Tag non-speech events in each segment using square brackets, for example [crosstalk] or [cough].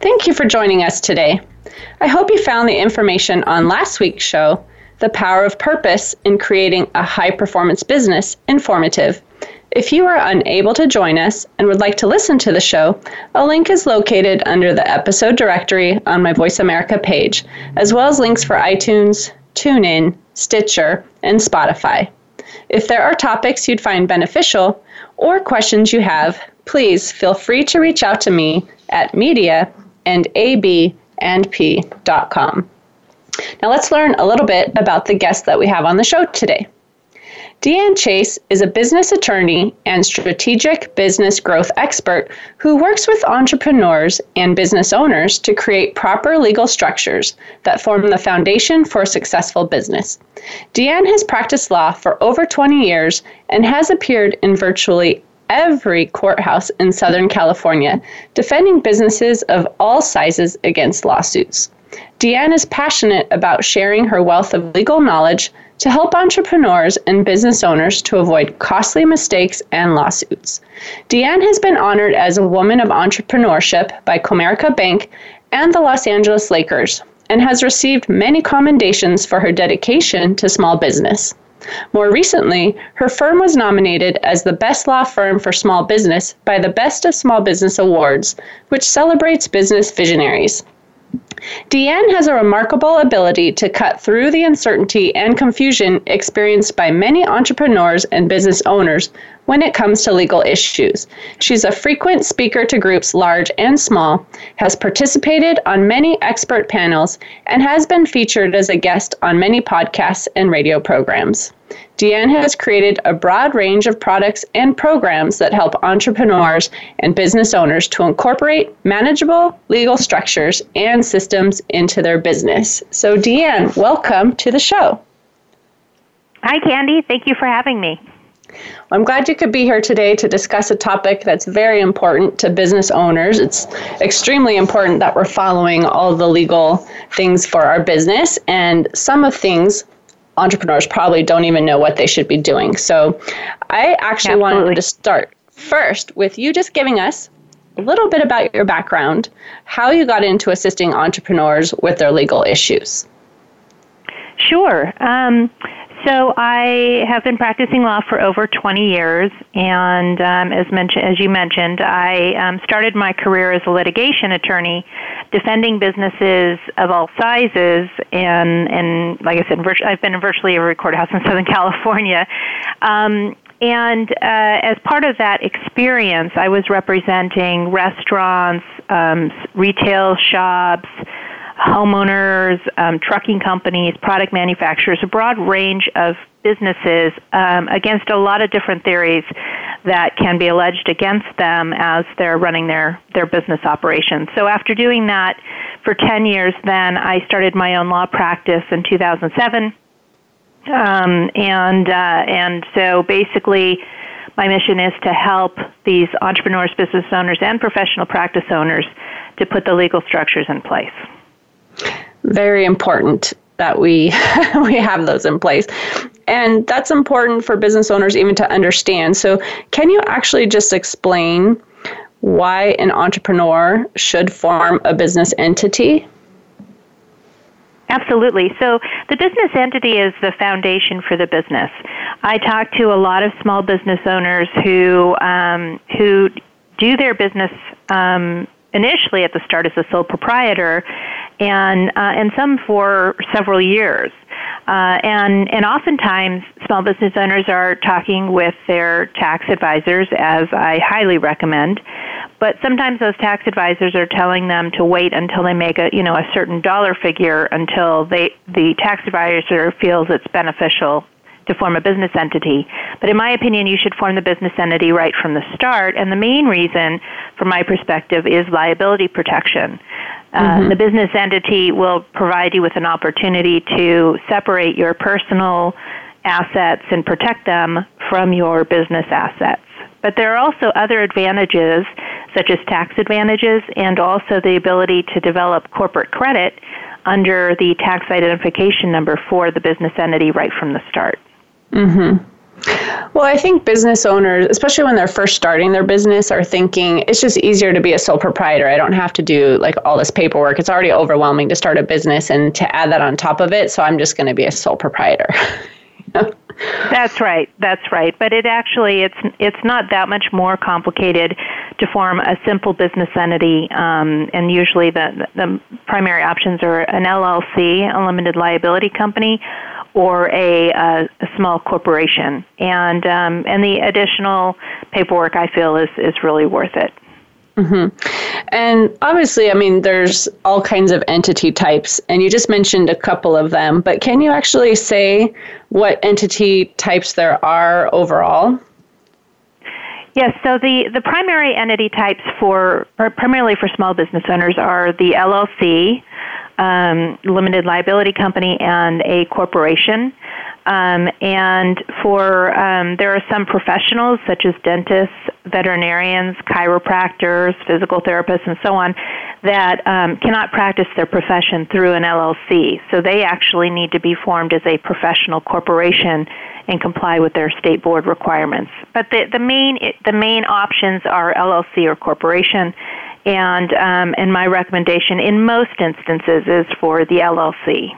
Thank you for joining us today. I hope you found the information on last week's show, The Power of Purpose in Creating a High Performance Business, informative. If you are unable to join us and would like to listen to the show, a link is located under the episode directory on my Voice America page, as well as links for iTunes, TuneIn, Stitcher, and Spotify. If there are topics you'd find beneficial or questions you have, please feel free to reach out to me at media and abandp.com. Now let's learn a little bit about the guest that we have on the show today. DeAnn Chase is a business attorney and strategic business growth expert who works with entrepreneurs and business owners to create proper legal structures that form the foundation for a successful business. DeAnn has practiced law for over 20 years and has appeared in virtually every courthouse in Southern California, defending businesses of all sizes against lawsuits. DeAnn is passionate about sharing her wealth of legal knowledge to help entrepreneurs and business owners to avoid costly mistakes and lawsuits. DeAnn has been honored as a Woman of Entrepreneurship by Comerica Bank and the Los Angeles Lakers and has received many commendations for her dedication to small business. More recently, her firm was nominated as the Best Law Firm for Small Business by the Best of Small Business Awards, which celebrates business visionaries. DeAnn has a remarkable ability to cut through the uncertainty and confusion experienced by many entrepreneurs and business owners when it comes to legal issues. She's a frequent speaker to groups large and small, has participated on many expert panels, and has been featured as a guest on many podcasts and radio programs. DeAnn has created a broad range of products and programs that help entrepreneurs and business owners to incorporate manageable legal structures and systems into their business. So, DeAnn, welcome to the show. Hi, Candy. Thank you for having me. I'm glad you could be here today to discuss a topic that's very important to business owners. It's extremely important that we're following all the legal things for our business, and some of things entrepreneurs probably don't even know what they should be doing. So I actually Absolutely. wanted to start first with you just giving us a little bit about your background, how you got into assisting entrepreneurs with their legal issues. Sure. Um, so I have been practicing law for over 20 years, and um, as mentioned, as you mentioned, I um, started my career as a litigation attorney, defending businesses of all sizes, and and like I said, I've been in virtually every courthouse in Southern [laughs] California. Um, and uh, as part of that experience, I was representing restaurants, um, retail shops, homeowners, um, trucking companies, product manufacturers, a broad range of businesses um, against a lot of different theories that can be alleged against them as they're running their, their business operations. So after doing that for 10 years, then I started my own law practice in 2007. Um, and, uh, and so basically, my mission is to help these entrepreneurs, business owners, and professional practice owners to put the legal structures in place very important that we [laughs] we have those in place and that's important for business owners even to understand so can you actually just explain why an entrepreneur should form a business entity Absolutely. So the business entity is the foundation for the business. I talk to a lot of small business owners who um, who do their business um, initially at the start as a sole proprietor, and uh, and some for several years. Uh, and and oftentimes small business owners are talking with their tax advisors, as I highly recommend. But sometimes those tax advisors are telling them to wait until they make a you know a certain dollar figure until they the tax advisor feels it's beneficial to form a business entity. But in my opinion, you should form the business entity right from the start. And the main reason, from my perspective, is liability protection. Uh, mm-hmm. The business entity will provide you with an opportunity to separate your personal assets and protect them from your business assets. But there are also other advantages, such as tax advantages and also the ability to develop corporate credit under the tax identification number for the business entity right from the start. Mm-hmm. Well, I think business owners, especially when they're first starting their business, are thinking it's just easier to be a sole proprietor. I don't have to do like all this paperwork. It's already overwhelming to start a business and to add that on top of it. So I'm just going to be a sole proprietor. [laughs] That's right. That's right. But it actually it's it's not that much more complicated to form a simple business entity. Um, and usually the the primary options are an LLC, a limited liability company, or a, a, a small corporation. And um, and the additional paperwork I feel is is really worth it. Mm-hmm. And obviously, I mean, there's all kinds of entity types, and you just mentioned a couple of them, but can you actually say what entity types there are overall? Yes, so the, the primary entity types for, primarily for small business owners, are the LLC, um, limited liability company, and a corporation. Um, and for um, there are some professionals such as dentists, veterinarians, chiropractors, physical therapists, and so on that um, cannot practice their profession through an LLC. So they actually need to be formed as a professional corporation and comply with their state board requirements. But the, the main the main options are LLC or corporation. And um, and my recommendation in most instances is for the LLC.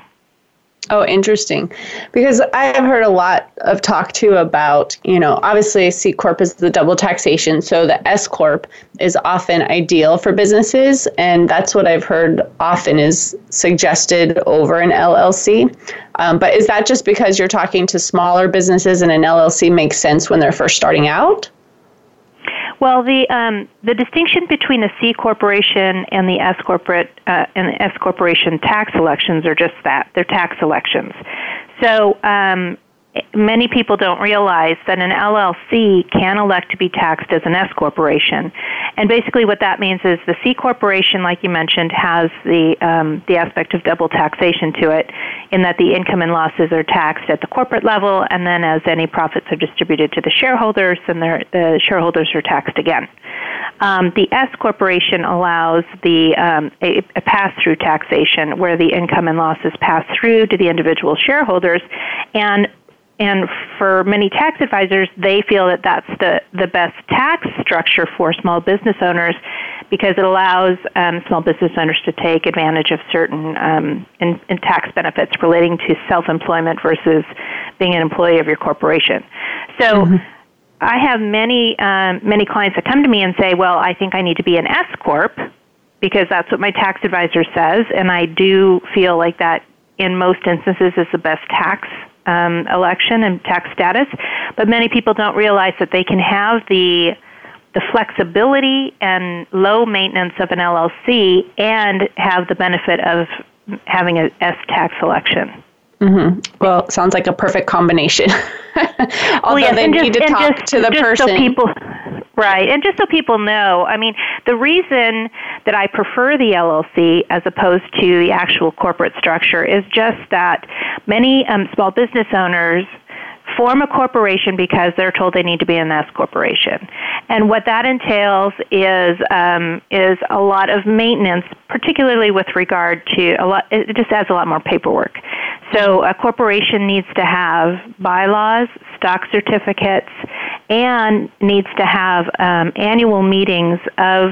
Oh, interesting. Because I have heard a lot of talk too about, you know, obviously C corp is the double taxation, so the S corp is often ideal for businesses, and that's what I've heard often is suggested over an LLC. Um, but is that just because you're talking to smaller businesses and an LLC makes sense when they're first starting out? Well, the um, the distinction between the C corporation and the S corporate uh, and the S corporation tax elections are just that they're tax elections. So um, many people don't realize that an LLC can elect to be taxed as an S corporation, and basically what that means is the C corporation, like you mentioned, has the um, the aspect of double taxation to it, in that the income and losses are taxed at the corporate level, and then as any profits are distributed to the shareholders, then the shareholders are taxed again. Um, the S corporation allows the um, a, a pass-through taxation, where the income and losses pass through to the individual shareholders, and and for many tax advisors, they feel that that's the, the best tax structure for small business owners because it allows um, small business owners to take advantage of certain um, in, in tax benefits relating to self employment versus being an employee of your corporation. So, mm-hmm. I have many um, many clients that come to me and say, "Well, I think I need to be an S corp because that's what my tax advisor says," and I do feel like that in most instances is the best tax um, election and tax status, but many people don't realize that they can have the the flexibility and low maintenance of an LLC and have the benefit of having a S tax election. Mm-hmm. Well, sounds like a perfect combination. [laughs] Although well, yes, they need just, to talk just, to the person. So people, right, and just so people know, I mean, the reason that I prefer the LLC as opposed to the actual corporate structure is just that many um, small business owners form a corporation because they're told they need to be an S corporation. And what that entails is um, is a lot of maintenance, particularly with regard to a lot. It just adds a lot more paperwork. So a corporation needs to have bylaws, stock certificates, and needs to have um, annual meetings of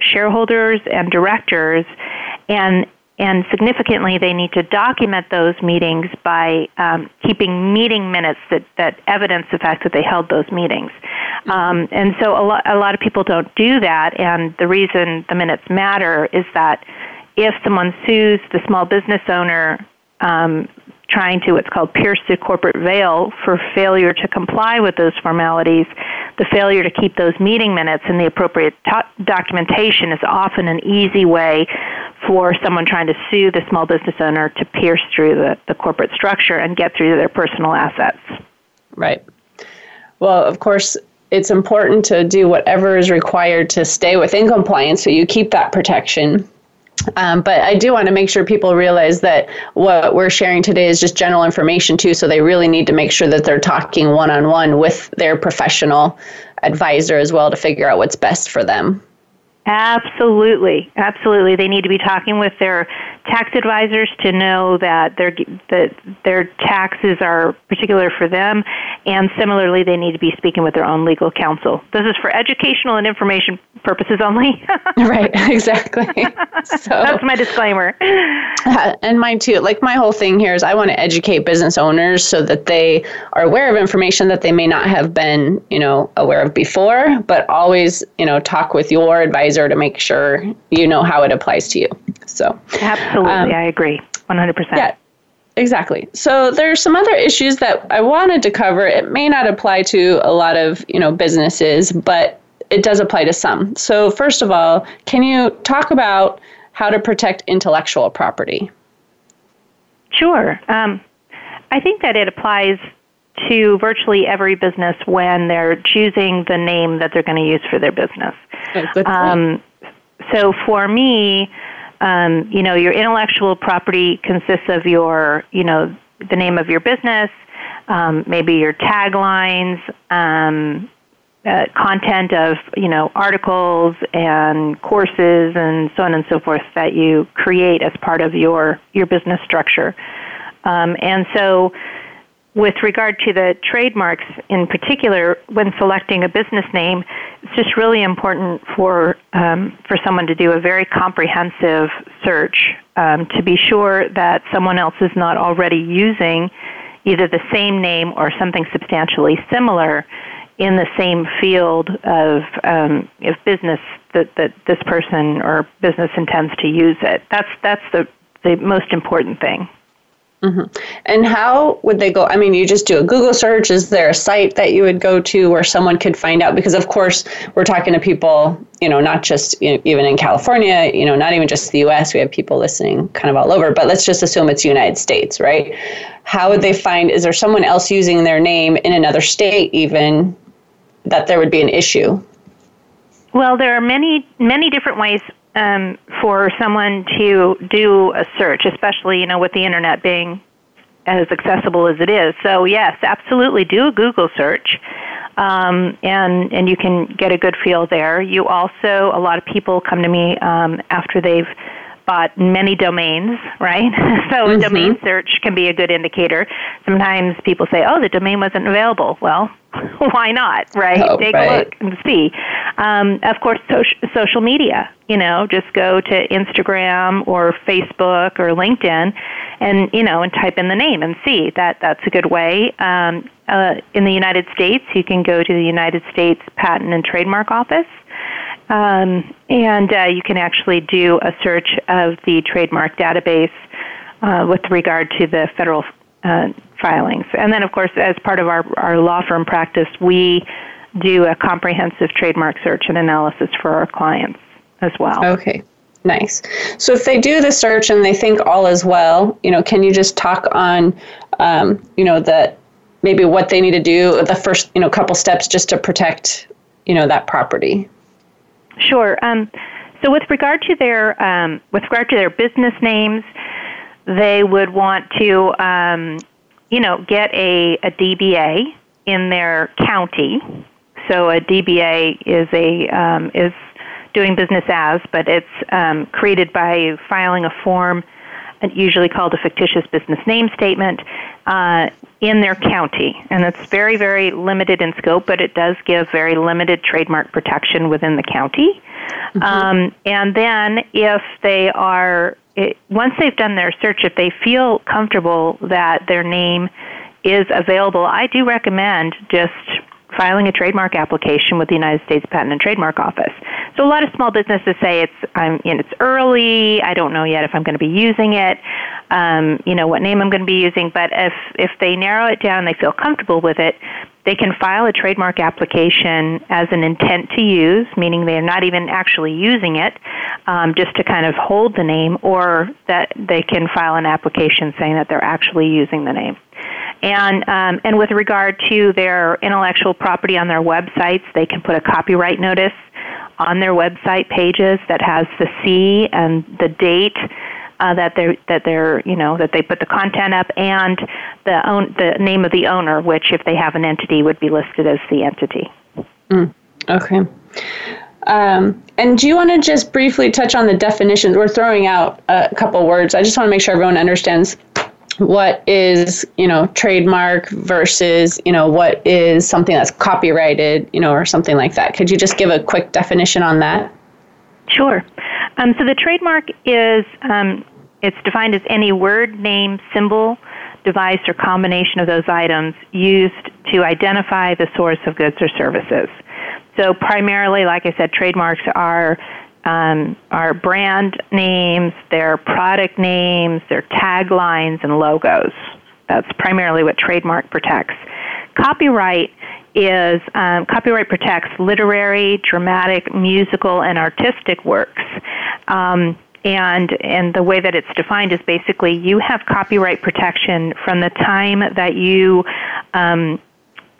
shareholders and directors and and significantly, they need to document those meetings by um, keeping meeting minutes that, that evidence the fact that they held those meetings. Um, and so a lot, a lot of people don't do that, and the reason the minutes matter is that if someone sues the small business owner um, trying to what's called pierce the corporate veil for failure to comply with those formalities, the failure to keep those meeting minutes and the appropriate documentation is often an easy way for someone trying to sue the small business owner to pierce through the, the corporate structure and get through their personal assets. Right. Well, of course, it's important to do whatever is required to stay within compliance so you keep that protection. Um, but I do want to make sure people realize that what we're sharing today is just general information too. So they really need to make sure that they're talking one on one with their professional advisor as well to figure out what's best for them. Absolutely, absolutely. They need to be talking with their tax advisors to know that their that their taxes are particular for them, and similarly, they need to be speaking with their own legal counsel. This is for educational and information purposes only. [laughs] right, [laughs] exactly. [laughs] so that's my disclaimer. Uh, and mine too. Like my whole thing here is I want to educate business owners so that they are aware of information that they may not have been, you know, aware of before, but always, you know, talk with your advisor to make sure you know how it applies to you. So absolutely, um, I agree, one hundred percent. Yeah. Exactly. So there are some other issues that I wanted to cover. It may not apply to a lot of, you know, businesses, but it does apply to some. So first of all, can you talk about how to protect intellectual property? Sure. Um, I think that it applies to virtually every business when they're choosing the name that they're going to use for their business. Oh, um, so for me, um, you know, your intellectual property consists of your, you know, the name of your business, um, maybe your taglines, um, uh, content of you know articles and courses and so on and so forth that you create as part of your your business structure. Um, and so with regard to the trademarks in particular, when selecting a business name, it's just really important for um, for someone to do a very comprehensive search um, to be sure that someone else is not already using either the same name or something substantially similar in the same field of um, business that, that this person or business intends to use it. That's that's the the most important thing. Mm-hmm. And how would they go? I mean, you just do a Google search. Is there a site that you would go to where someone could find out? Because, of course, we're talking to people, you know, not just you know, even in California, you know, not even just the US. We have people listening kind of all over, but let's just assume it's United States, right? How would they find, is there someone else using their name in another state, even that there would be an issue? Well, there are many, many different ways um, for someone to do a search, especially you know with the internet being as accessible as it is. So yes, absolutely do a Google search, um, and and you can get a good feel there. You also a lot of people come to me um, after they've bought many domains, right? [laughs] so mm-hmm. a domain search can be a good indicator. Sometimes people say, "Oh, the domain wasn't available." Well, [laughs] why not, right? Oh, Take right. a look and see. Um, of course, social, social media. You know, just go to Instagram or Facebook or LinkedIn, and you know, and type in the name and see. That that's a good way. Um, uh, in the United States, you can go to the United States Patent and Trademark Office. Um, and uh, you can actually do a search of the trademark database uh, with regard to the federal uh, filings. And then, of course, as part of our, our law firm practice, we do a comprehensive trademark search and analysis for our clients as well. Okay. Nice. So if they do the search and they think all is well, you know, can you just talk on, um, you know, that maybe what they need to do, the first, you know, couple steps just to protect, you know, that property? Sure. Um, so with regard to their um, with regard to their business names, they would want to um, you know get a, a DBA in their county. So a DBA is a um, is doing business as, but it's um, created by filing a form, usually called a fictitious business name statement, uh, in their county. And it's very, very limited in scope, but it does give very limited trademark protection within the county. Mm-hmm. Um, and then if they are, it, once they've done their search, if they feel comfortable that their name is available, I do recommend just filing a trademark application with the United States Patent and Trademark Office. So a lot of small businesses say it's I'm you know, it's early. I don't know yet if I'm going to be using it. Um, you know what name I'm going to be using. But if if they narrow it down, they feel comfortable with it. They can file a trademark application as an intent to use, meaning they're not even actually using it, um, just to kind of hold the name, or that they can file an application saying that they're actually using the name. And um, and with regard to their intellectual property on their websites, they can put a copyright notice on their website pages that has the C and the date uh, that they're that they're you know that they put the content up and the own the name of the owner, which if they have an entity would be listed as the entity. Mm, okay. Um, and do you want to just briefly touch on the definitions? We're throwing out a couple words. I just want to make sure everyone understands what is you know trademark versus you know what is something that's copyrighted you know or something like that. Could you just give a quick definition on that? Sure. Um, so the trademark is um, it's defined as any word name symbol device or combination of those items used to identify the source of goods or services. So primarily like i said trademarks are um, are brand names, their product names, their taglines, and logos. That's primarily what trademark protects. Copyright is um, copyright protects literary, dramatic, musical, and artistic works. Um, and and the way that it's defined is basically you have copyright protection from the time that you um,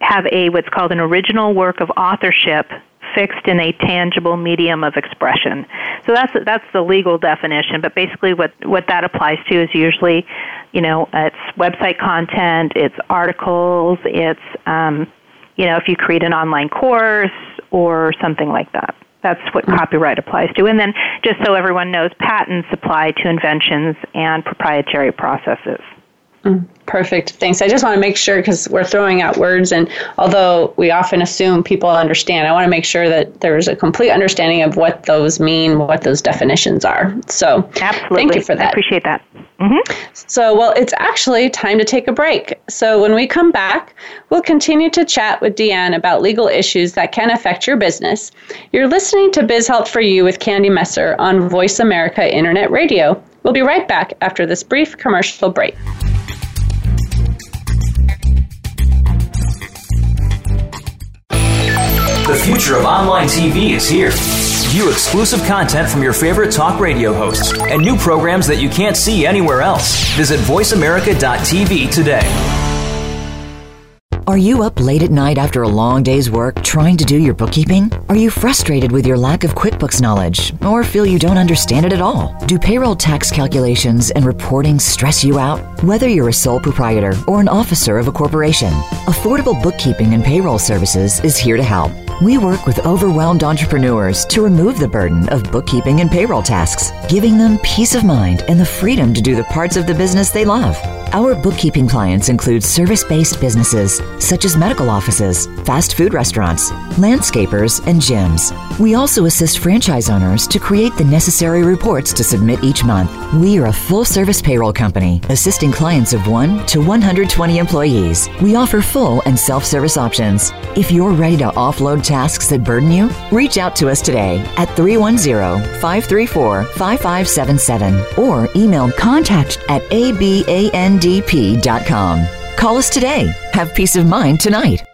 have a what's called an original work of authorship fixed in a tangible medium of expression. So that's that's the legal definition. But basically, what what that applies to is usually, you know, it's website content, it's articles, it's um, you know, if you create an online course or something like that. That's what mm-hmm. copyright applies to. And then, just so everyone knows, patents apply to inventions and proprietary processes. Mm, perfect. Thanks. I just want to make sure because we're throwing out words, and although we often assume people understand, I want to make sure that there's a complete understanding of what those mean, what those definitions are. So, absolutely. Thank you for that. I appreciate that. Mm-hmm. So, well, it's actually time to take a break. So, when we come back, we'll continue to chat with DeAnn about legal issues that can affect your business. You're listening to Biz Help for You with Candy Messer on Voice America Internet Radio. We'll be right back after this brief commercial break. The future of online TV is here. View exclusive content from your favorite talk radio hosts and new programs that you can't see anywhere else. Visit VoiceAmerica.tv today. Are you up late at night after a long day's work trying to do your bookkeeping? Are you frustrated with your lack of QuickBooks knowledge or feel you don't understand it at all? Do payroll tax calculations and reporting stress you out? Whether you're a sole proprietor or an officer of a corporation, Affordable Bookkeeping and Payroll Services is here to help. We work with overwhelmed entrepreneurs to remove the burden of bookkeeping and payroll tasks, giving them peace of mind and the freedom to do the parts of the business they love. Our bookkeeping clients include service based businesses such as medical offices, fast food restaurants, landscapers, and gyms. We also assist franchise owners to create the necessary reports to submit each month. We are a full service payroll company assisting clients of 1 to 120 employees. We offer full and self service options. If you're ready to offload tasks that burden you, reach out to us today at 310 534 5577 or email contact at aban ndp.com. Call us today. Have peace of mind tonight.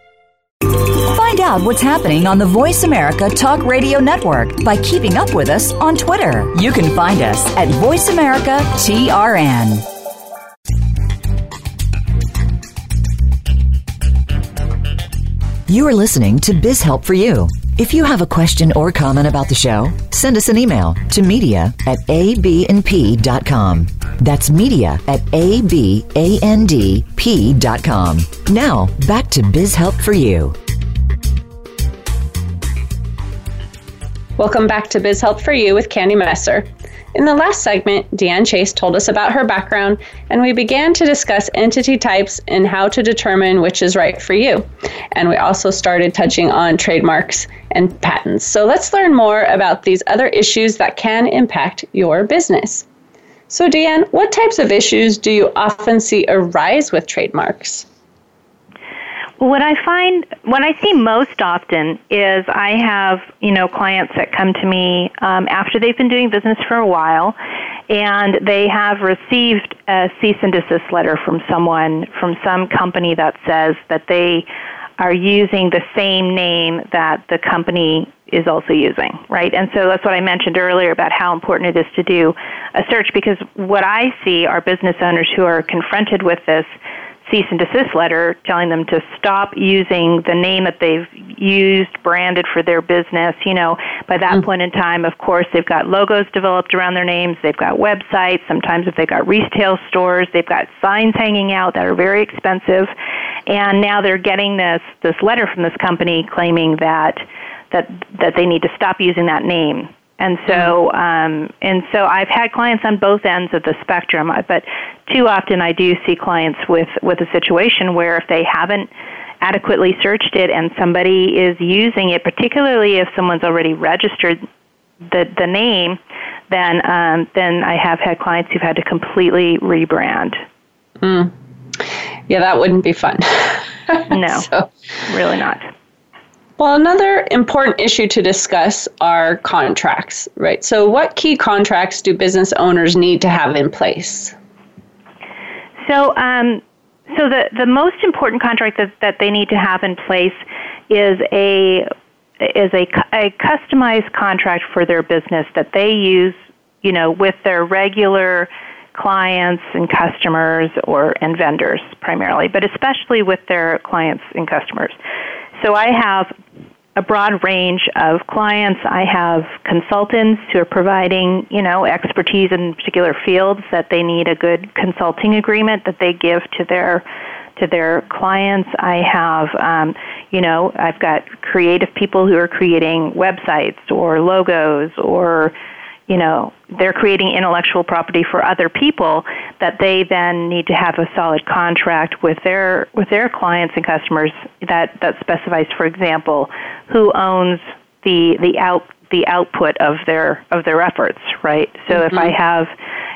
Find out what's happening on the Voice America Talk Radio Network by keeping up with us on Twitter. You can find us at Voice America TRN. You are listening to Biz Help for You. If you have a question or comment about the show, send us an email to media at abandp.com. That's media at abandp.com. Now, back to Biz Help for You. Welcome back to Biz Help for You with Candy Messer. In the last segment, DeAnn Chase told us about her background, and we began to discuss entity types and how to determine which is right for you. And we also started touching on trademarks and patents. So let's learn more about these other issues that can impact your business. So, DeAnn, what types of issues do you often see arise with trademarks? What I find, what I see most often is I have, you know, clients that come to me um, after they've been doing business for a while, and they have received a cease and desist letter from someone, from some company that says that they are using the same name that the company is also using, right? And so that's what I mentioned earlier about how important it is to do a search because what I see are business owners who are confronted with this cease and desist letter telling them to stop using the name that they've used, branded for their business. You know, by that mm-hmm. point in time, of course, they've got logos developed around their names, they've got websites, sometimes if they've got retail stores, they've got signs hanging out that are very expensive. And now they're getting this, this letter from this company claiming that, that, that they need to stop using that name and so, um, and so I've had clients on both ends of the spectrum, but too often I do see clients with, with a situation where if they haven't adequately searched it and somebody is using it, particularly if someone's already registered the, the name, then, um, then I have had clients who've had to completely rebrand. Mm. Yeah, that wouldn't be fun. [laughs] no, so. really not. Well, another important issue to discuss are contracts, right? So, what key contracts do business owners need to have in place? So, um, so the, the most important contract that, that they need to have in place is a is a, a customized contract for their business that they use, you know, with their regular clients and customers or and vendors primarily, but especially with their clients and customers. So I have a broad range of clients. I have consultants who are providing, you know, expertise in particular fields that they need a good consulting agreement that they give to their to their clients. I have, um, you know, I've got creative people who are creating websites or logos or you know they're creating intellectual property for other people that they then need to have a solid contract with their with their clients and customers that that specifies for example who owns the the out the output of their of their efforts right so mm-hmm. if i mm-hmm. have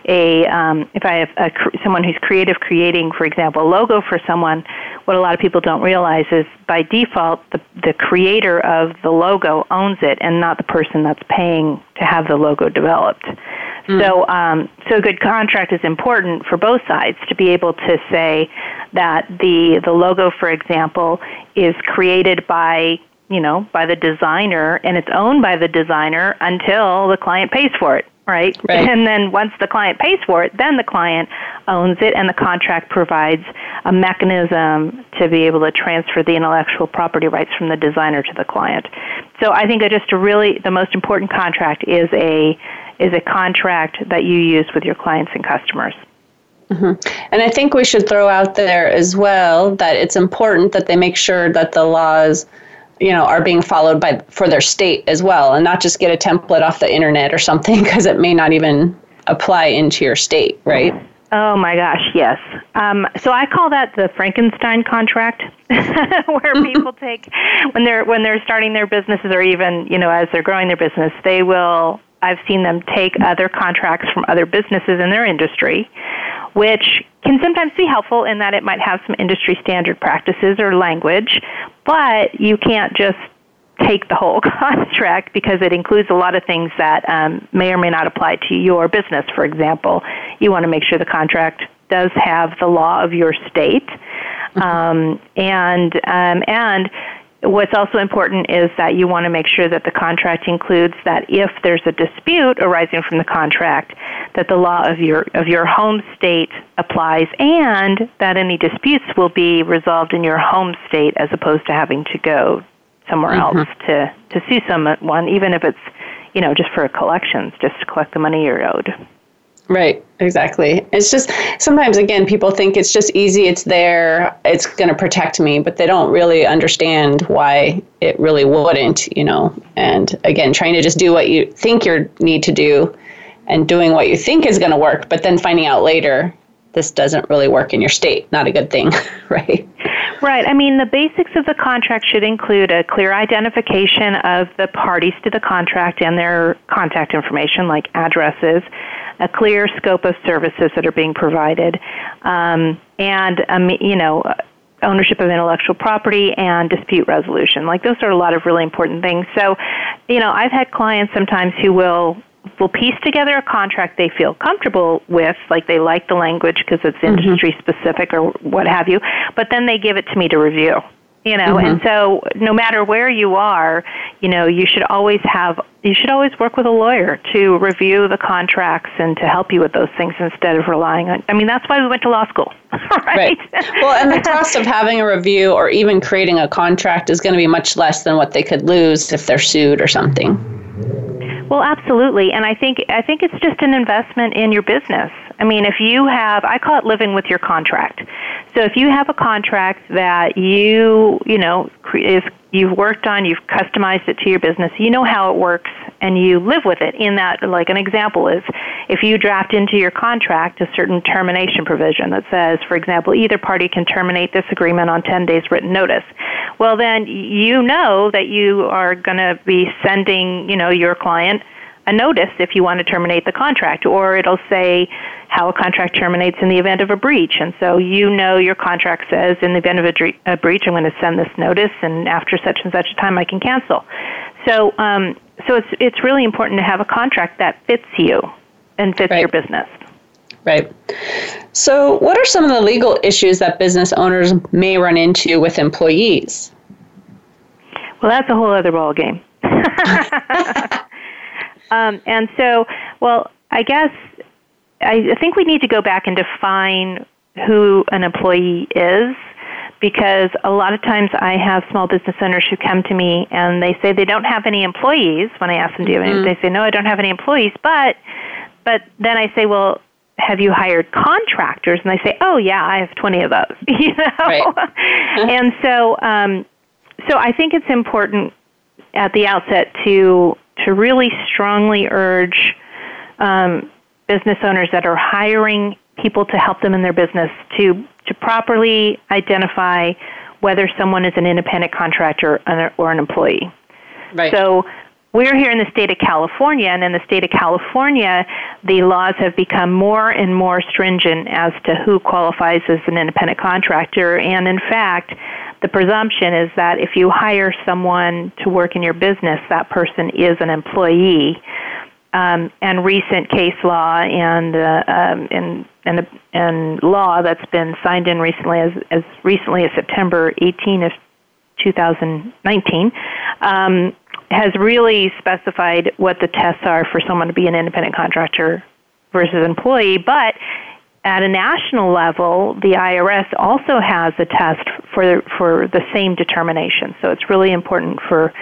a um, if I have a, someone who's creative creating, for example, a logo for someone, what a lot of people don't realize is by default the the creator of the logo owns it and not the person that's paying to have the logo developed. Mm. So, um, so a good contract is important for both sides to be able to say that the the logo, for example, is created by you know by the designer and it's owned by the designer until the client pays for it right? right? And then once the client pays for it, then the client owns it, and the contract provides a mechanism to be able to transfer the intellectual property rights from the designer to the client. So I think just a really the most important contract is a is a contract that you use with your clients and customers. Mm-hmm. And I think we should throw out there as well that it's important that they make sure that the laws you know are being followed by for their state as well and not just get a template off the internet or something [laughs] because it may not even apply into your state right? Oh my gosh yes. Um, so i call that the frankenstein contract [laughs] where [laughs] people take when they're when they're starting their businesses or even you know as they're growing their business they will i've seen them take other contracts from other businesses in their industry which can sometimes be helpful in that it might have some industry standard practices or language, but you can't just take the whole [laughs] contract because it includes a lot of things that um, may or may not apply to your business. For example, you want to make sure the contract does have the law of your state, mm-hmm. um, and um, and What's also important is that you want to make sure that the contract includes that if there's a dispute arising from the contract, that the law of your of your home state applies and that any disputes will be resolved in your home state as opposed to having to go somewhere mm-hmm. else to to sue someone even if it's you know just for collections just to collect the money you're owed. Right, exactly. It's just sometimes, again, people think it's just easy, it's there, it's going to protect me, but they don't really understand why it really wouldn't, you know. And again, trying to just do what you think you need to do and doing what you think is going to work, but then finding out later this doesn't really work in your state. Not a good thing, [laughs] right? Right. I mean, the basics of the contract should include a clear identification of the parties to the contract and their contact information, like addresses, a clear scope of services that are being provided, um, and um, you know ownership of intellectual property and dispute resolution. Like those are a lot of really important things. So, you know, I've had clients sometimes who will will piece together a contract they feel comfortable with, like they like the language because it's mm-hmm. industry specific or what have you, but then they give it to me to review you know mm-hmm. and so no matter where you are you know you should always have you should always work with a lawyer to review the contracts and to help you with those things instead of relying on i mean that's why we went to law school [laughs] right? right well and the cost of having a review or even creating a contract is going to be much less than what they could lose if they're sued or something well, absolutely, and I think I think it's just an investment in your business. I mean, if you have, I call it living with your contract. So if you have a contract that you, you know, is you've worked on, you've customized it to your business, you know how it works, and you live with it. In that, like an example is, if you draft into your contract a certain termination provision that says, for example, either party can terminate this agreement on 10 days written notice. Well, then you know that you are going to be sending, you know, your client a notice if you want to terminate the contract, or it'll say how a contract terminates in the event of a breach. And so you know your contract says in the event of a, dre- a breach, I'm going to send this notice, and after such and such a time, I can cancel. So, um, so it's it's really important to have a contract that fits you and fits right. your business. Right. So, what are some of the legal issues that business owners may run into with employees? Well, that's a whole other ball game. [laughs] [laughs] Um, and so, well, I guess I think we need to go back and define who an employee is because a lot of times I have small business owners who come to me and they say they don't have any employees. When I ask them, "Do you mm-hmm. They say, "No, I don't have any employees." But, but then I say, "Well, have you hired contractors?" And they say, "Oh, yeah, I have twenty of those." [laughs] you know, right. [laughs] and so, um, so I think it's important at the outset to to really strongly urge um, business owners that are hiring people to help them in their business to to properly identify whether someone is an independent contractor or an employee. Right. So we're here in the state of California, and in the state of California, the laws have become more and more stringent as to who qualifies as an independent contractor. And in fact, the presumption is that if you hire someone to work in your business, that person is an employee. Um, and recent case law and uh, um, and, and and law that's been signed in recently, as as recently as September 18 of 2019, um, has really specified what the tests are for someone to be an independent contractor versus employee. But at a national level, the IRS also has a test for for the same determination. So it's really important for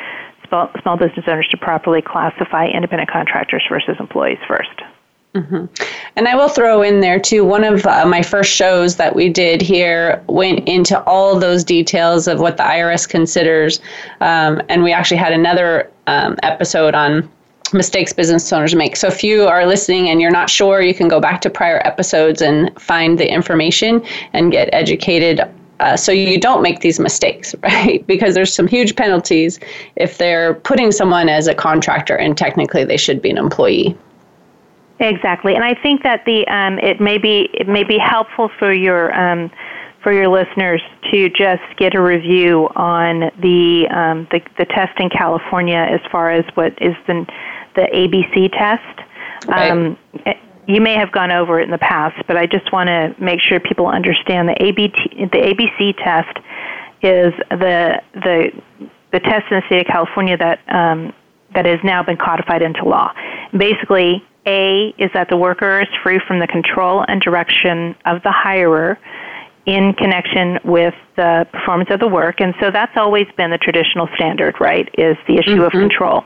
small, small business owners to properly classify independent contractors versus employees 1st mm-hmm. And I will throw in there too. One of uh, my first shows that we did here went into all those details of what the IRS considers, um, and we actually had another um, episode on mistakes business owners make. So if you are listening and you're not sure, you can go back to prior episodes and find the information and get educated uh, so you don't make these mistakes, [laughs] right? Because there's some huge penalties if they're putting someone as a contractor and technically they should be an employee. Exactly, and I think that the um, it may be it may be helpful for your um, for your listeners to just get a review on the, um, the the test in California as far as what is the the ABC test. Right. Um, you may have gone over it in the past, but I just want to make sure people understand the ABT, the ABC test is the the the test in the state of California that um, that has now been codified into law. Basically, A is that the worker is free from the control and direction of the hirer in connection with the performance of the work, and so that's always been the traditional standard, right? Is the issue mm-hmm. of control.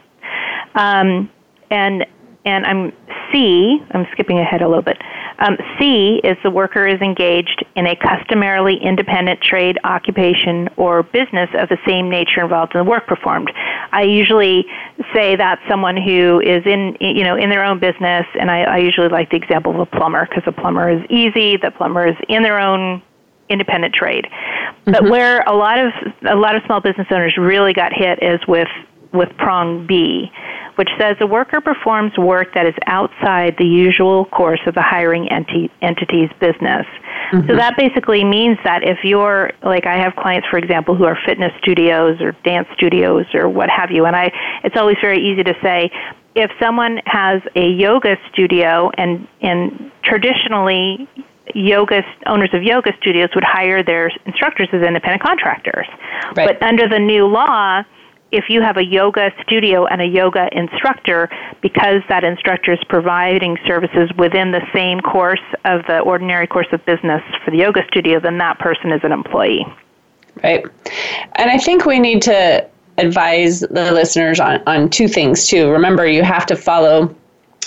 Um, and and I'm C, I'm skipping ahead a little bit. Um, C is the worker is engaged in a customarily independent trade, occupation, or business of the same nature involved in the work performed. I usually say that someone who is in, you know, in their own business, and I, I usually like the example of a plumber because a plumber is easy. The plumber is in their own independent trade. Mm-hmm. But where a lot of a lot of small business owners really got hit is with with prong B, which says a worker performs work that is outside the usual course of the hiring enti- entity's business. Mm-hmm. So that basically means that if you're, like I have clients, for example, who are fitness studios or dance studios or what have you, and I, it's always very easy to say, if someone has a yoga studio and, and traditionally yoga owners of yoga studios would hire their instructors as independent contractors. Right. But under the new law, if you have a yoga studio and a yoga instructor, because that instructor is providing services within the same course of the ordinary course of business for the yoga studio, then that person is an employee. Right. And I think we need to advise the listeners on, on two things too. Remember, you have to follow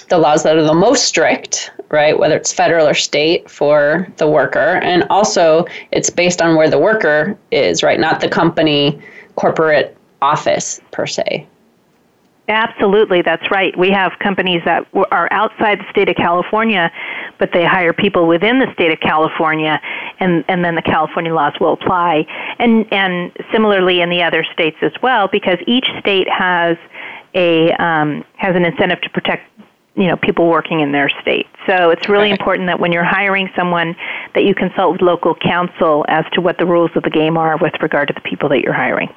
the laws that are the most strict, right? Whether it's federal or state for the worker. And also, it's based on where the worker is, right? Not the company, corporate office per se. Absolutely, that's right. We have companies that are outside the state of California, but they hire people within the state of California, and, and then the California laws will apply. And, and similarly in the other states as well, because each state has a um, has an incentive to protect you know people working in their state. So it's really right. important that when you're hiring someone that you consult with local counsel as to what the rules of the game are with regard to the people that you're hiring.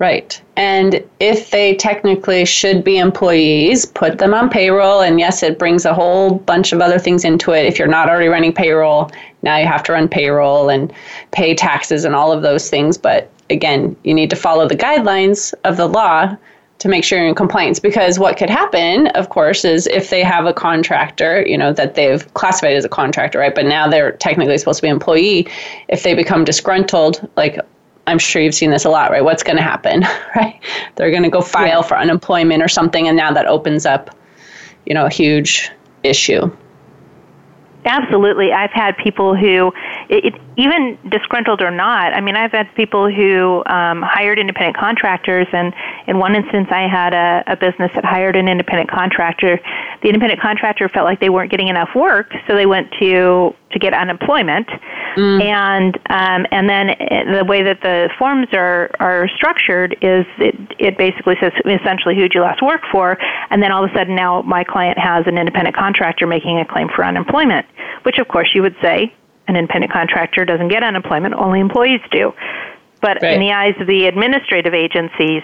Right. And if they technically should be employees, put them on payroll. And yes, it brings a whole bunch of other things into it. If you're not already running payroll, now you have to run payroll and pay taxes and all of those things. But again, you need to follow the guidelines of the law to make sure you're in compliance because what could happen of course is if they have a contractor you know that they've classified as a contractor right but now they're technically supposed to be employee if they become disgruntled like I'm sure you've seen this a lot, right? What's going to happen, [laughs] right? They're going to go file yeah. for unemployment or something, and now that opens up, you know, a huge issue. Absolutely. I've had people who, it, even disgruntled or not, I mean, I've had people who um, hired independent contractors, and in one instance, I had a, a business that hired an independent contractor. The independent contractor felt like they weren't getting enough work, so they went to to get unemployment, mm. and um, and then uh, the way that the forms are are structured is it it basically says essentially who'd you last work for, and then all of a sudden now my client has an independent contractor making a claim for unemployment, which of course you would say an independent contractor doesn't get unemployment, only employees do. But right. in the eyes of the administrative agencies,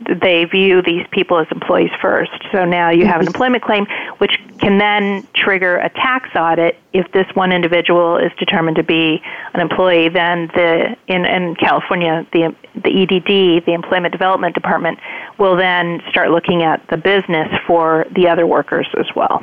they view these people as employees first. So now you have an employment claim, which can then trigger a tax audit if this one individual is determined to be an employee. Then the in, in California, the the EDD, the Employment Development Department, will then start looking at the business for the other workers as well.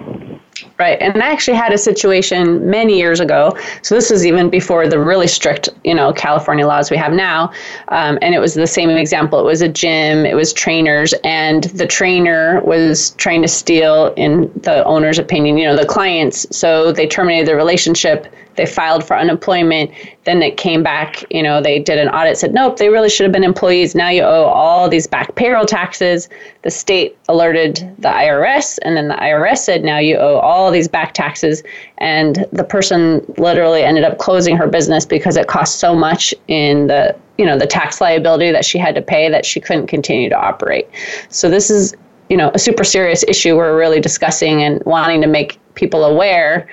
Right. And I actually had a situation many years ago. So this was even before the really strict, you know, California laws we have now. Um, and it was the same example. It was a gym, it was trainers, and the trainer was trying to steal, in the owner's opinion, you know, the clients. So they terminated the relationship they filed for unemployment. Then it came back, you know, they did an audit, said, nope, they really should have been employees. Now you owe all these back payroll taxes. The state alerted the IRS, and then the IRS said, now you owe all these back taxes. And the person literally ended up closing her business because it cost so much in the you know the tax liability that she had to pay that she couldn't continue to operate so this is you know a super serious issue we're really discussing and wanting to make people aware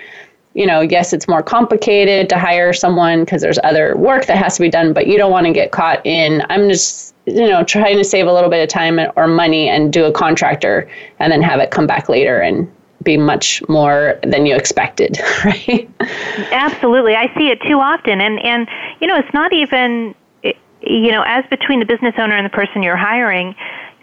you know, yes, it's more complicated to hire someone because there's other work that has to be done, but you don't want to get caught in, I'm just, you know, trying to save a little bit of time or money and do a contractor and then have it come back later and be much more than you expected, [laughs] right? Absolutely. I see it too often. And, and, you know, it's not even, you know, as between the business owner and the person you're hiring,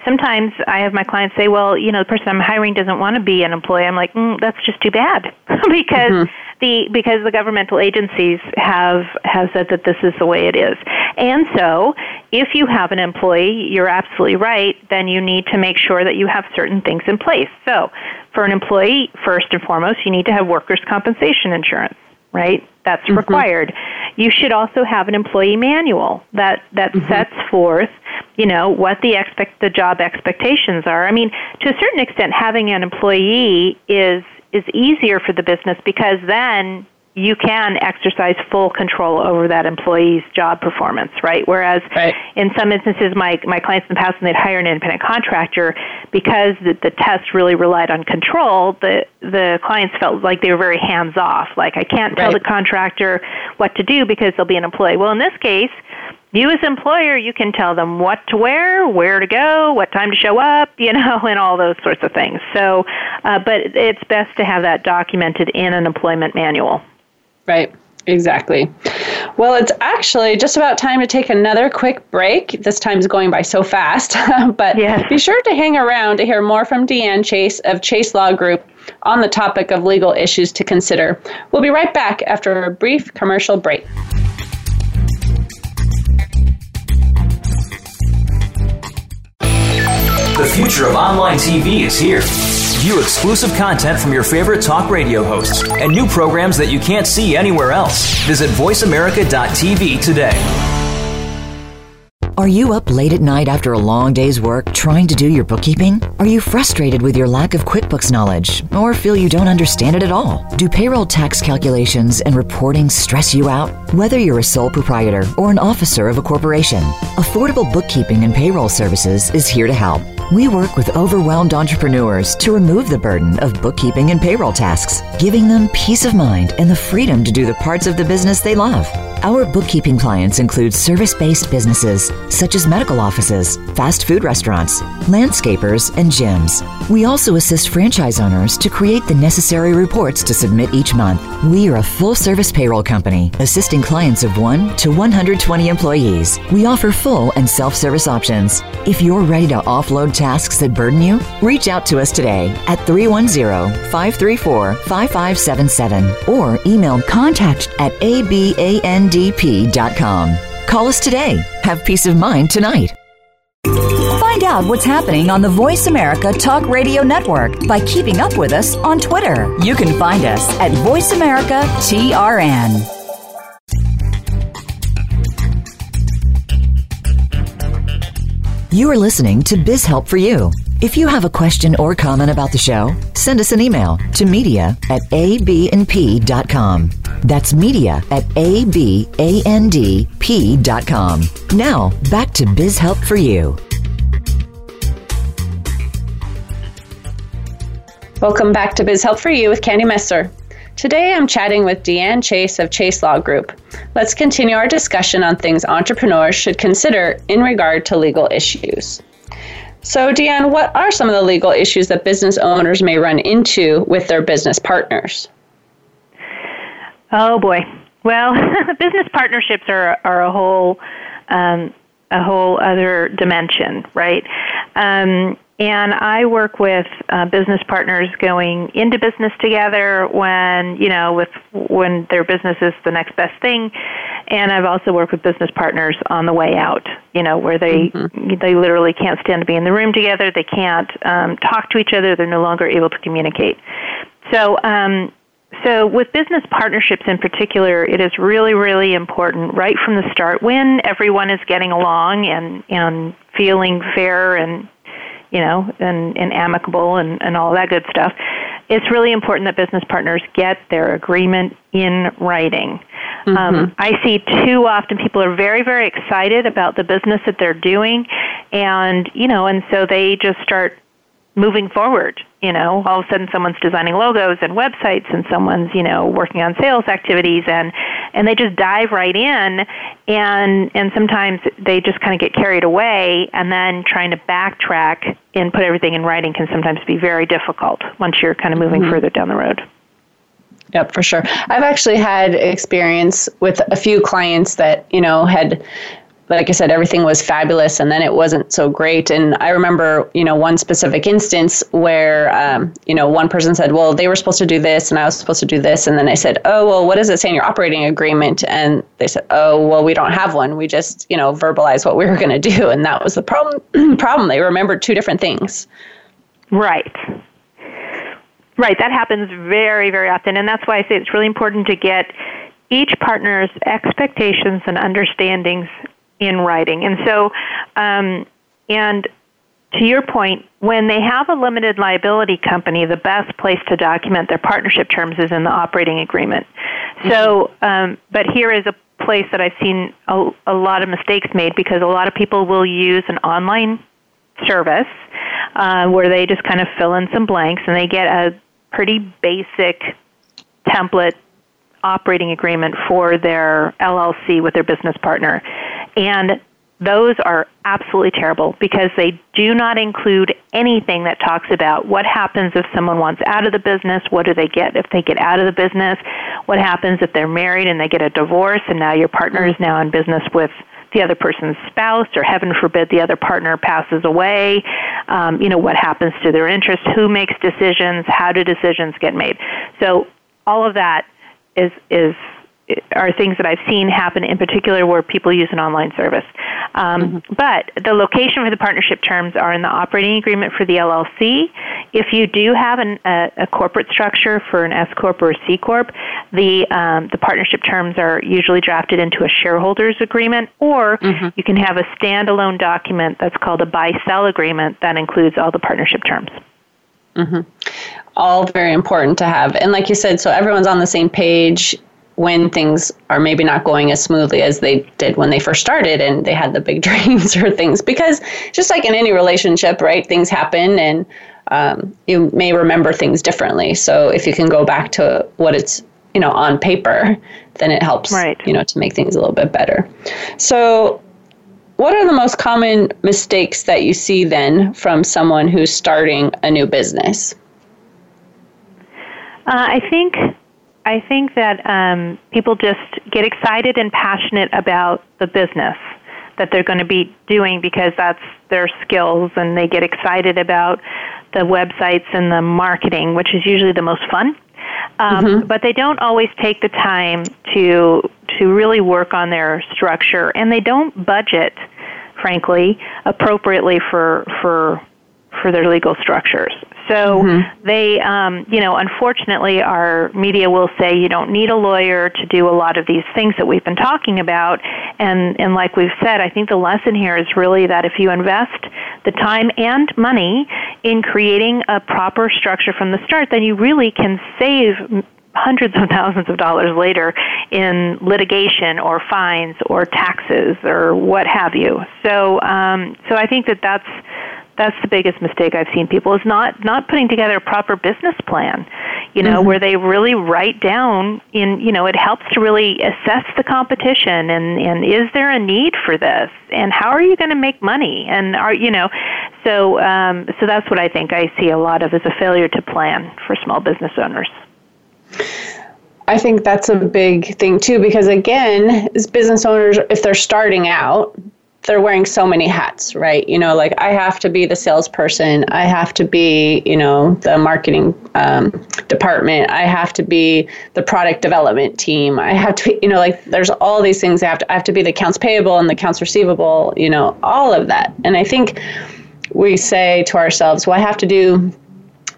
sometimes I have my clients say, "Well, you know, the person I'm hiring doesn't want to be an employee." I'm like, mm, "That's just too bad," [laughs] because mm-hmm. the because the governmental agencies have have said that this is the way it is. And so, if you have an employee, you're absolutely right. Then you need to make sure that you have certain things in place. So, for an employee, first and foremost, you need to have workers' compensation insurance right? That's mm-hmm. required. You should also have an employee manual that that mm-hmm. sets forth, you know, what the expect the job expectations are. I mean, to a certain extent having an employee is is easier for the business because then you can exercise full control over that employee's job performance, right? Whereas right. in some instances, my, my clients in the past, when they'd hire an independent contractor, because the, the test really relied on control, the, the clients felt like they were very hands off. Like, I can't tell right. the contractor what to do because they'll be an employee. Well, in this case, you as employer, you can tell them what to wear, where to go, what time to show up, you know, [laughs] and all those sorts of things. So, uh, but it's best to have that documented in an employment manual. Right. Exactly. Well, it's actually just about time to take another quick break. This time is going by so fast, [laughs] but yes. be sure to hang around to hear more from DeAnn Chase of Chase Law Group on the topic of legal issues to consider. We'll be right back after a brief commercial break. The future of online TV is here. View exclusive content from your favorite talk radio hosts and new programs that you can't see anywhere else. Visit VoiceAmerica.tv today. Are you up late at night after a long day's work trying to do your bookkeeping? Are you frustrated with your lack of QuickBooks knowledge or feel you don't understand it at all? Do payroll tax calculations and reporting stress you out? Whether you're a sole proprietor or an officer of a corporation, Affordable Bookkeeping and Payroll Services is here to help. We work with overwhelmed entrepreneurs to remove the burden of bookkeeping and payroll tasks, giving them peace of mind and the freedom to do the parts of the business they love. Our bookkeeping clients include service based businesses such as medical offices, fast food restaurants, landscapers, and gyms. We also assist franchise owners to create the necessary reports to submit each month. We are a full service payroll company assisting clients of 1 to 120 employees. We offer full and self service options. If you're ready to offload tasks that burden you, reach out to us today at 310 534 5577 or email contact at abandp.com. Call us today. Have peace of mind tonight. Find out what's happening on the Voice America Talk Radio Network by keeping up with us on Twitter. You can find us at Voice America TRN. You are listening to Biz Help for You. If you have a question or comment about the show, send us an email to media at abandp.com. That's media at abandp.com. Now, back to Biz Help for You. Welcome back to Biz Help for You with Candy Messer. Today I'm chatting with DeAnn Chase of Chase Law Group. Let's continue our discussion on things entrepreneurs should consider in regard to legal issues. So, DeAnn, what are some of the legal issues that business owners may run into with their business partners? Oh boy. Well, [laughs] business partnerships are are a whole um, a whole other dimension, right? Um, and I work with uh, business partners going into business together when you know with when their business is the next best thing, and I've also worked with business partners on the way out. You know where they mm-hmm. they literally can't stand to be in the room together. They can't um, talk to each other. They're no longer able to communicate. So um, so, with business partnerships in particular, it is really, really important right from the start when everyone is getting along and, and feeling fair and you know, and, and amicable and, and all that good stuff. It's really important that business partners get their agreement in writing. Mm-hmm. Um, I see too often people are very, very excited about the business that they're doing, and you know, and so they just start moving forward. You know, all of a sudden someone's designing logos and websites and someone's, you know, working on sales activities and and they just dive right in and and sometimes they just kind of get carried away and then trying to backtrack and put everything in writing can sometimes be very difficult once you're kind of moving mm-hmm. further down the road. Yep, for sure. I've actually had experience with a few clients that, you know, had like I said, everything was fabulous, and then it wasn't so great. And I remember, you know, one specific instance where, um, you know, one person said, "Well, they were supposed to do this, and I was supposed to do this," and then I said, "Oh, well, what does it say in your operating agreement?" And they said, "Oh, well, we don't have one. We just, you know, verbalize what we were going to do," and that was the problem. [clears throat] problem. They remembered two different things. Right. Right. That happens very, very often, and that's why I say it's really important to get each partner's expectations and understandings in writing. And so, um, and to your point, when they have a limited liability company, the best place to document their partnership terms is in the operating agreement. Mm-hmm. So, um, but here is a place that I've seen a, a lot of mistakes made because a lot of people will use an online service uh, where they just kind of fill in some blanks and they get a pretty basic template operating agreement for their LLC with their business partner. And those are absolutely terrible because they do not include anything that talks about what happens if someone wants out of the business, what do they get if they get out of the business, what happens if they're married and they get a divorce and now your partner is now in business with the other person's spouse, or heaven forbid the other partner passes away. Um, you know, what happens to their interests? Who makes decisions? How do decisions get made? So all of that is is are things that I've seen happen in particular where people use an online service. Um, mm-hmm. But the location for the partnership terms are in the operating agreement for the LLC. If you do have an, a, a, corporate structure for an S corp or a C corp, the um, the partnership terms are usually drafted into a shareholders agreement, or mm-hmm. you can have a standalone document that's called a buy sell agreement that includes all the partnership terms. Mm-hmm. All very important to have. And like you said, so everyone's on the same page when things are maybe not going as smoothly as they did when they first started and they had the big [laughs] dreams or things. Because just like in any relationship right things happen and um, you may remember things differently. So if you can go back to what it's you know on paper then it helps right. you know to make things a little bit better. So what are the most common mistakes that you see then from someone who's starting a new business? Uh, i think I think that um, people just get excited and passionate about the business that they're going to be doing because that's their skills, and they get excited about the websites and the marketing, which is usually the most fun. Um, mm-hmm. But they don't always take the time to to really work on their structure, and they don't budget, frankly, appropriately for for for their legal structures. So mm-hmm. they, um, you know, unfortunately, our media will say you don't need a lawyer to do a lot of these things that we've been talking about. And, and like we've said, I think the lesson here is really that if you invest the time and money in creating a proper structure from the start, then you really can save hundreds of [laughs] thousands of dollars later in litigation or fines or taxes or what have you. So, um, so I think that that's that's the biggest mistake I've seen people is not not putting together a proper business plan. You know, mm-hmm. where they really write down in you know, it helps to really assess the competition and and is there a need for this and how are you going to make money and are you know, so um, so that's what I think I see a lot of is a failure to plan for small business owners. I think that's a big thing too, because again, as business owners, if they're starting out, they're wearing so many hats, right? You know, like I have to be the salesperson, I have to be, you know, the marketing um, department, I have to be the product development team, I have to, you know, like there's all these things I have to, I have to be the accounts payable and the accounts receivable, you know, all of that. And I think we say to ourselves, well, I have to do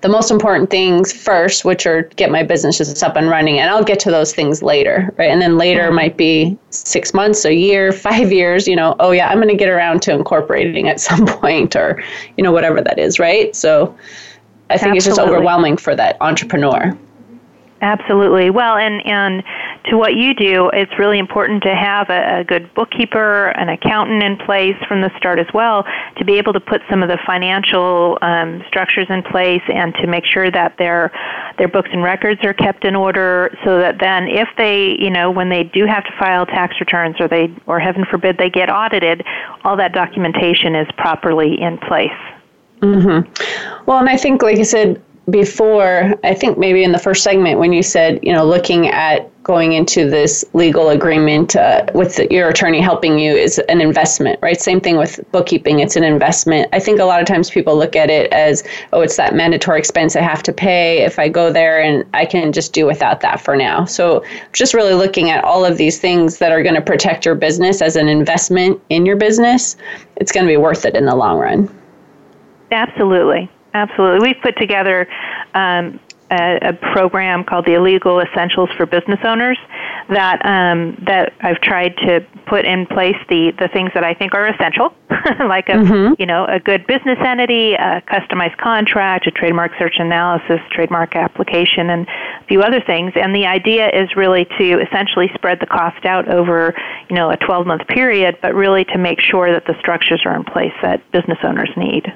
the most important things first, which are get my businesses up and running, and I'll get to those things later, right? And then later mm-hmm. might be six months, a year, [laughs] five years. You know, oh yeah, I'm going to get around to incorporating at [laughs] some point, or you know, whatever that is, right? So, I think Absolutely. it's just overwhelming for that entrepreneur. Absolutely. Well, and and to what you do, it's really important to have a, a, good bookkeeper, an accountant in place from the start as well, to be able to put some of the financial um, structures in place and to make sure that their their books and records are kept in order, so that then if they, you know, when they do have to file tax returns or they, or heaven forbid, they get audited, all that documentation is properly in place. Mm-hmm. Well, and I think, like I said, before, I think maybe in the first segment when you said, you know, looking at going into this legal agreement uh, with the, your attorney helping you is an investment, right? Same thing with bookkeeping, it's an investment. I think a lot of times people look at it as, oh, it's that mandatory expense I have to pay if I go there and I can just do without that for now. So just really looking at all of these things that are going to protect your business as an investment in your business, it's going to be worth it in the long run. Absolutely. Absolutely. We've put together um, a, a, program called the Illegal Essentials for Business Owners that um, that I've tried to put in place the, the things that I think are essential, [laughs] like a mm-hmm. you know a good business entity, a customized contract, a trademark search analysis, trademark application, and a few other things. And the idea is really to essentially spread the cost out over you know a 12 month period, but really to make sure that the structures are in place that business owners need.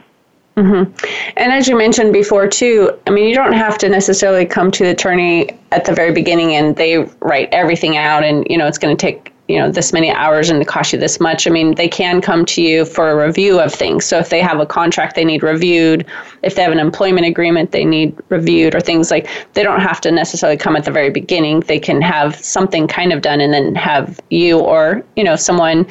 Mm-hmm. And as you mentioned before, too, I mean, you don't have to necessarily come to the attorney at the very beginning and they write everything out and, you know, it's going to take you know this many hours and it costs you this much. I mean, they can come to you for a review of things. So if they have a contract they need reviewed, if they have an employment agreement they need reviewed, or things like they don't have to necessarily come at the very beginning. They can have something kind of done and then have you or you know someone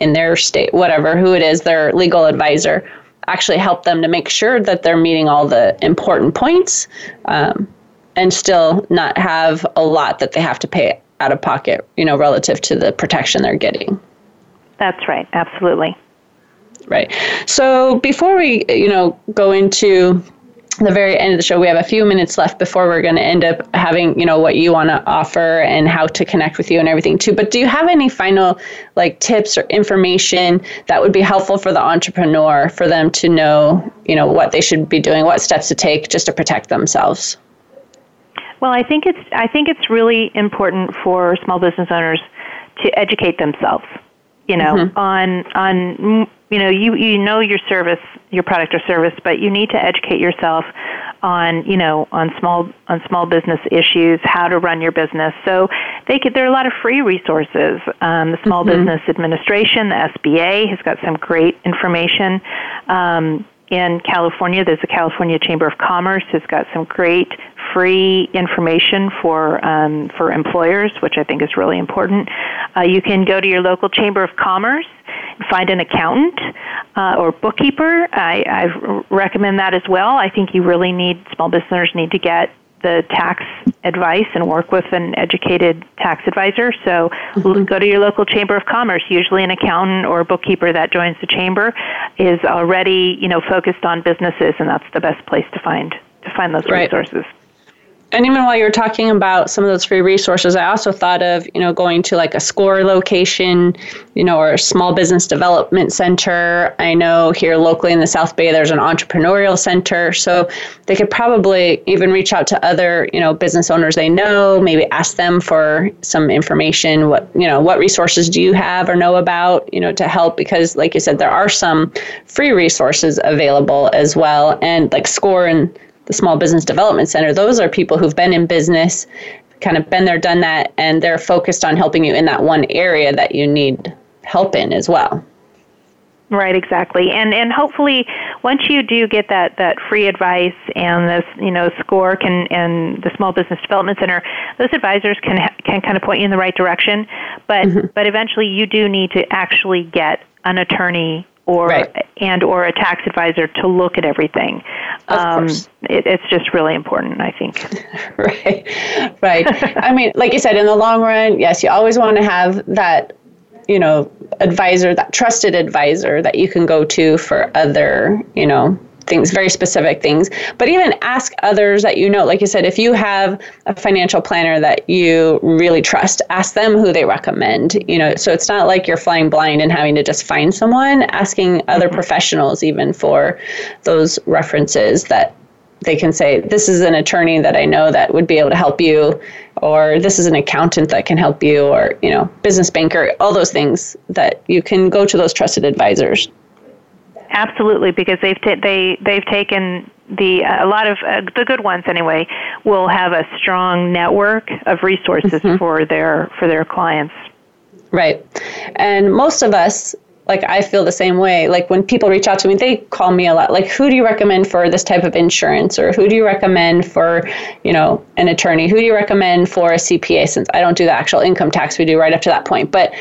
in their state, whatever who it is, their legal advisor actually help them to make sure that they're meeting all the important points um, and still not have a lot that they have to pay out of pocket, you know, relative to the protection they're getting. That's right, absolutely. Right. So before we, you know, go into the very end of the show we have a few minutes left before we're going to end up having you know what you want to offer and how to connect with you and everything too but do you have any final like tips or information that would be helpful for the entrepreneur for them to know you know what they should be doing what steps to take just to protect themselves well i think it's i think it's really important for small business owners to educate themselves you know mm-hmm. on on you know you you know your service your product or service but you need to educate yourself on you know on small on small business issues how to run your business. So they could there are a lot of free resources. Um, the small mm-hmm. business administration the sba has got some great information. Um, in California, there's the California Chamber of Commerce It's got some great free information for um, for employers, which I think is really important. Uh, you can go to your local Chamber of Commerce, find an accountant uh, or bookkeeper. I, I recommend that as well. I think you really need small business owners need to get the tax advice and work with an educated tax advisor. So mm-hmm. go to your local chamber of commerce. Usually, an accountant or bookkeeper that joins the chamber is already you know focused on businesses, and that's the best place to find to find those right. resources and even while you were talking about some of those free resources, I also thought of, you know, going to like a SCORE location, you know, or a small business development center. I know here locally in the South Bay, there's an entrepreneurial center. So they could probably even reach out to other, you know, business owners they know, maybe ask them for some information. What, you know, what resources do you have or know about, you know, to help? Because like you said, there are some free resources available as well. And like SCORE and the Small Business Development Center, those are people who've been in business, kind of been there, done that, and they're focused on helping you in that one area that you need help in as well. Right, exactly, and and hopefully, once you do get that that free advice and this you know score can and the Small Business Development Center, those advisors can can kind of point you in the right direction. But mm-hmm. but eventually, you do need to actually get an attorney or right. and or a tax advisor to look at everything. Um, it, it's just really important, I think. [laughs] right, right. I mean, like you said, in the long run, yes, you always want to have that, you know, advisor, that trusted advisor that you can go to for other, you know, things, very specific things. But even ask others that you know. Like you said, if you have a financial planner that you really trust, ask them who they recommend. You know, so it's not like you're flying blind and having to just find someone. Asking other mm-hmm. professionals even for those references that they can say, this is an attorney that I know that would be able to help you, or this is an accountant that can help you, or, you know, business banker, all those things that you can go to those trusted advisors. Absolutely, because they've t- they they've taken the uh, a lot of uh, the good ones anyway will have a strong network of resources mm-hmm. for their for their clients. Right, and most of us like I feel the same way. Like when people reach out to me, they call me a lot. Like, who do you recommend for this type of insurance, or who do you recommend for, you know, an attorney? Who do you recommend for a CPA? Since I don't do the actual income tax, we do right up to that point. But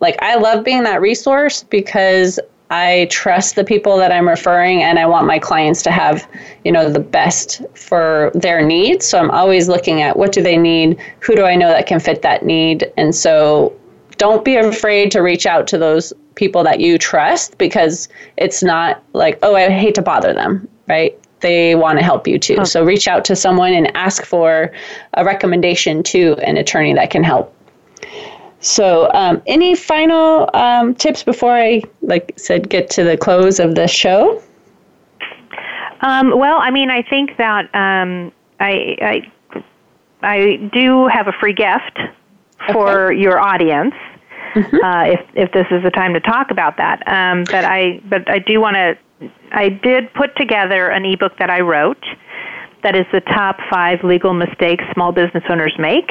like, I love being that resource because I trust the people that I'm referring and I want my clients to have, you know, the best for their needs. So I'm always looking at what do they need? Who do I know that can fit that need? And so don't be afraid to reach out to those people that you trust because it's not like, oh, I hate to bother them, right? They want to help you too. So reach out to someone and ask for a recommendation to an attorney that can help so, um, any final um, tips before I, like said, get to the close of the show? Um, well, I mean, I think that um, I, I, I do have a free gift for okay. your audience. Mm-hmm. Uh, if if this is the time to talk about that, um, but I but I do want to. I did put together an ebook that I wrote that is the top five legal mistakes small business owners make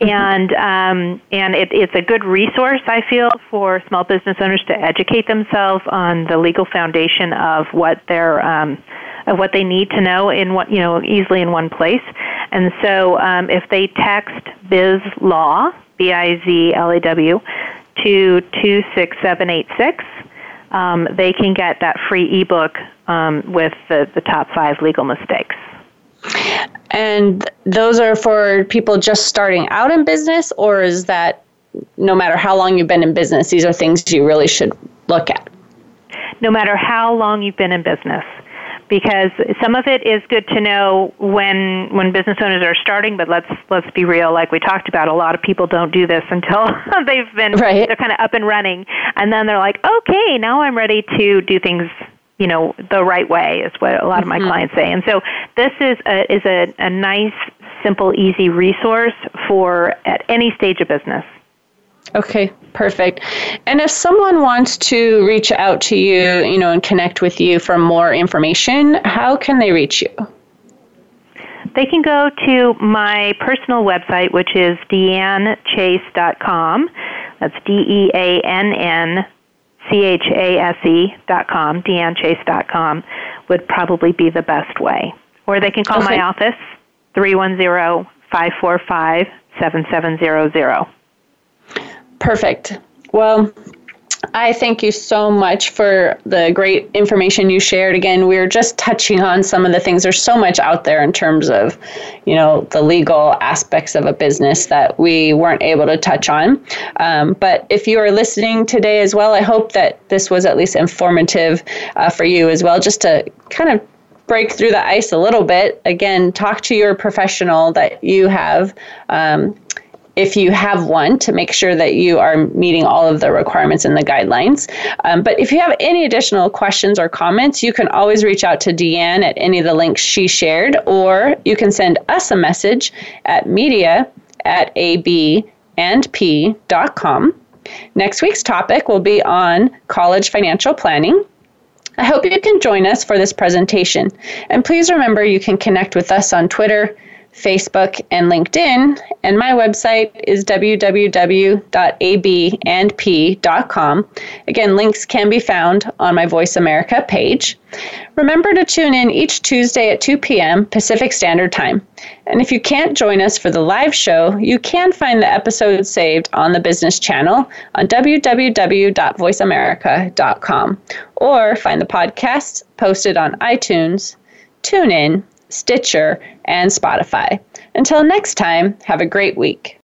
and um, and it, it's a good resource I feel for small business owners to educate themselves on the legal foundation of what their um, of what they need to know in what you know easily in one place. And so um, if they text Biz Law B I Z L A W to two six seven eight six. Um, they can get that free ebook um, with the, the top five legal mistakes. And those are for people just starting out in business, or is that no matter how long you've been in business, these are things you really should look at? No matter how long you've been in business. Because some of it is good to know when when business owners are starting, but let's let's be real. Like we talked about, a lot of people don't do this [laughs] until [laughs] they've been right. they're kind of up and running, and then they're like, okay, now I'm ready to do things you know the right way is what a lot of my mm-hmm. clients say and so this is a is a, a nice simple easy resource for at any stage of business Okay, perfect. And if someone wants to reach out to you, you know, and connect with you for more information, how can they reach you? They can go to my personal website, which is deannchase.com. That's D E A N N C-H-A-S-E dot com, deannchase dot com would probably be the best way. Or they can call okay. my office, 310-545-7700. Perfect. Well, I thank you so much for the great information you shared. Again, we are just touching on some of the things. There's so much out there in terms of, you know, the legal aspects of a business that we weren't able to touch on. Um, but if you are listening today as well, I hope that this was at least informative uh, for you as well, just to kind of break through the ice a little bit. Again, talk to your professional that you have. Um, if you have one to make sure that you are meeting all of the requirements in the guidelines. Um, but if you have any additional questions or comments, you can always reach out to DeAnn at any of the links she shared, or you can send us a message at media at abandp.com. Next week's topic will be on college financial planning. I hope you can join us for this presentation. And please remember you can connect with us on Twitter Facebook, and LinkedIn. And my website is www.abandp.com. Again, links can be found on my Voice America page. Remember to tune in each Tuesday at 2 p.m. Pacific Standard Time. And if you can't join us for the live show, you can find the episode saved on the business channel on www.voiceamerica.com or find the podcast posted on iTunes, TuneIn, Stitcher, and Spotify. Until next time, have a great week.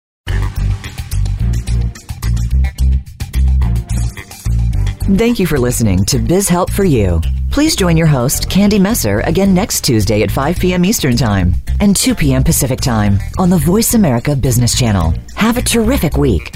Thank you for listening to Biz Help for You. Please join your host, Candy Messer, again next Tuesday at 5 p.m. Eastern Time and 2 p.m. Pacific Time on the Voice America Business Channel. Have a terrific week.